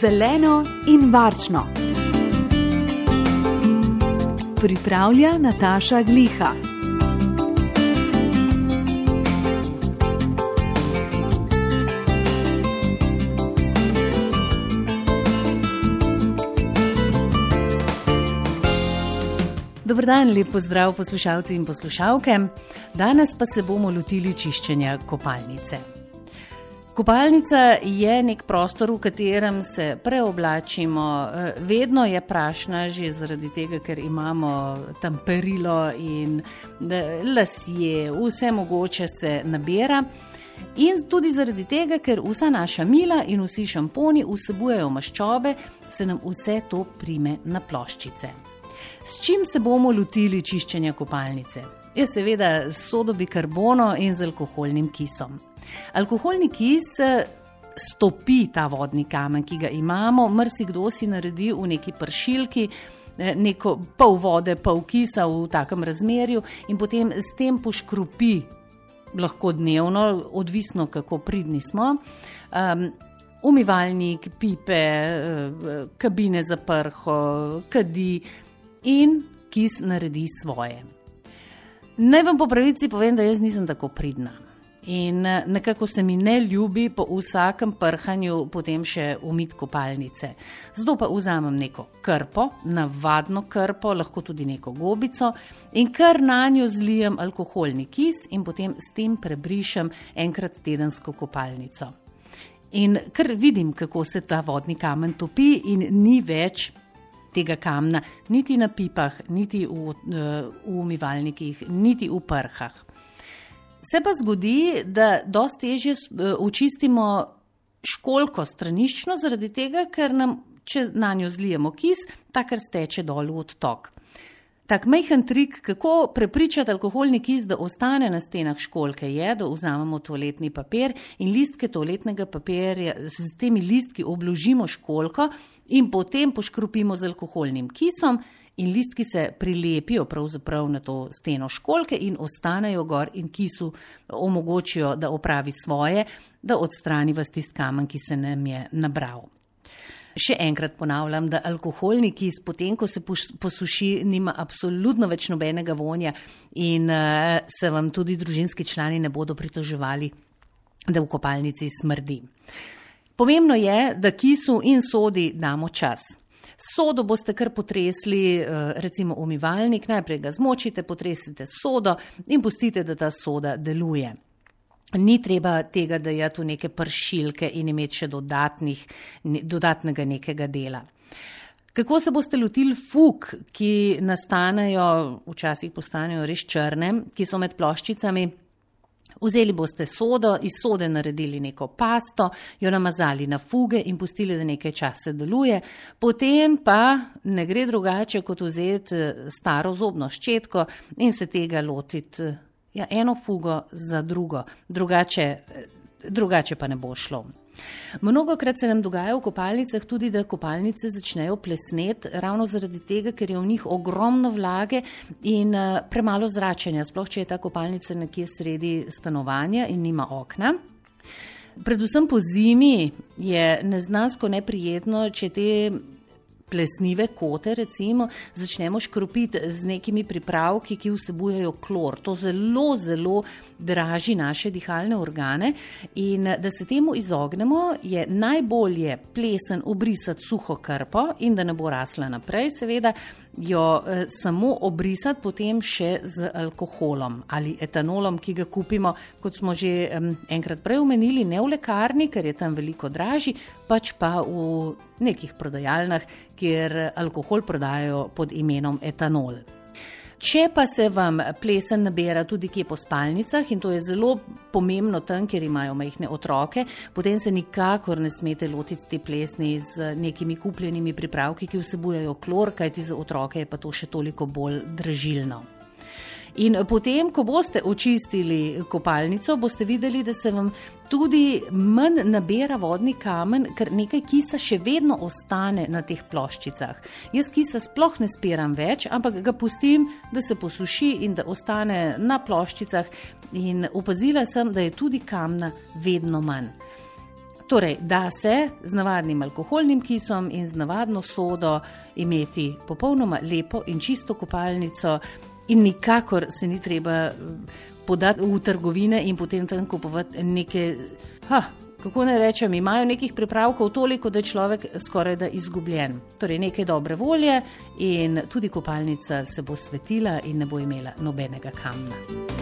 zeleno in varčno. Pripravlja Nataša Gliha. Dobro dan, lepo zdrav poslušalci in poslušalke. Danes pa se bomo lotili čiščenja kopalnice. Kopalnica je nek prostor, v katerem se preoblačimo. Eh, vedno je prašna, že zaradi tega, ker imamo tam perilo in lasje, vse mogoče se nabira. In tudi zaradi tega, ker vsa naša mila in vsi šamponi vsebujejo maščobe, se nam vse to prime na ploščice. S čim se bomo lotili čiščenja kopalnice? Je seveda s sodobikarbono in z alkoholnim kisom. Alkoholni kis eh, stopi ta vodni kamen, ki ga imamo, mrsikdo si naredi v neki pršilki. Eh, neko pol vode, pol kisa v takem razmerju, in potem s tem poškropi, lahko dnevno, odvisno kako pridni smo, um, umivalnik, pipe, eh, kabine za prho, kadi, in kis naredi svoje. Naj vam po pravici povem, da jaz nisem tako pridna. In eh, nekako se mi ne ljubi po vsakem prhanju potem še umit kopalnice. Zato pa vzamem neko krpo, navadno krpo, lahko tudi neko gobico in kar na njo zlijem alkoholni kis in potem s tem prebrišem enkrat tedensko kopalnico. In ker vidim, kako se ta vodni kamen topi in ni več tega kamna, niti na pipah, niti v, eh, v umivalnikih, niti v prhah. Se pa zgodi, da dosti težje eh, očistimo školko straniščno, zaradi tega, ker nam, če na njo zlijemo kis, ta kar steče dol v odtok. Tak majhen trik, kako prepričati alkoholni kis, da ostane na stenah školke, je, da vzamemo toaletni papir in listke toaletnega papirja z temi listki obložimo školko in potem poškropimo z alkoholnim kisom. In listki se prilepijo pravzaprav na to steno školke in ostanejo gor, in kisu omogočijo, da opravi svoje, da odstrani vas tisti kamen, ki se nam je nabral. Še enkrat ponavljam, da alkoholni kis, potem ko se posuši, nima absolutno več nobenega vonja in uh, se vam tudi družinski člani ne bodo pritoževali, da v kopalnici smrdi. Pomembno je, da kisu in sodi damo čas. Sodo boste kar potresli, eh, recimo umivalnik, najprej ga zmočite, potresite sodo in pustite, da ta soda deluje. Ni treba tega dajati v neke pršilke in imeti še dodatnih, dodatnega nekega dela. Kako se boste lotili fuk, ki nastanejo, včasih postanejo res črne, ki so med ploščicami? Vzeli boste sodo, iz sode naredili neko pasto, jo namazali na fuge in pustili, da nekaj časa deluje. Potem pa ne gre drugače, kot vzeti staro zobno ščetko in se tega lotiti ja, eno fugo za drugo, drugače, drugače pa ne bo šlo. Mnogo krat se nam dogaja v kopalnicah tudi, da kopalnice začnejo plesneti, ravno zaradi tega, ker je v njih ogromno vlage in uh, premalo zračenja, sploh če je ta kopalnica nekje sredi stanovanja in nima okna. Predvsem po zimi je neznansko neprijetno, če te plesnive kote, recimo, začnemo škropiti z nekimi pripravki, ki vsebujejo klor. To zelo, zelo draži naše dihalne organe. In da se temu izognemo, je najbolje plesen obrisati suho krpo in da ne bo rasla naprej, seveda jo eh, samo obrisati, potem še z alkoholom ali etanolom, ki ga kupimo, kot smo že eh, enkrat prej omenili, ne v lekarni, ker je tam veliko dražji, pač pa v nekih prodajalnah, kjer alkohol prodajajo pod imenom etanol. Če pa se vam plesen nabira tudi kje po spalnicah in to je zelo pomembno tam, kjer imajo majhne otroke, potem se nikakor ne smete lotiti te plesni z nekimi kupljenimi pripravki, ki vsebujejo klor, kajti za otroke je pa to še toliko bolj dražilno. In potem, ko boste očistili kopalnico, boste videli, da se vam tudi manj nabira vodni kamen, ker nekaj kisa še vedno ostane na teh ploščicah. Jaz kisa sploh ne spiram več, ampak ga pustim, da se posuši in da ostane na ploščicah. In opazila sem, da je tudi kamna vedno manj. Torej, da se z navadnim alkoholnim kisom in z navadno sodo imeti popolnoma lepo in čisto kopalnico, in nikakor se ni treba podati v trgovine in potem tam kupovati neke. Ha, kako ne rečem, imajo nekih pripravkov toliko, da je človek skoraj da izgubljen. Torej, nekaj dobre volje in tudi kopalnica se bo svetila in ne bo imela nobenega kamna.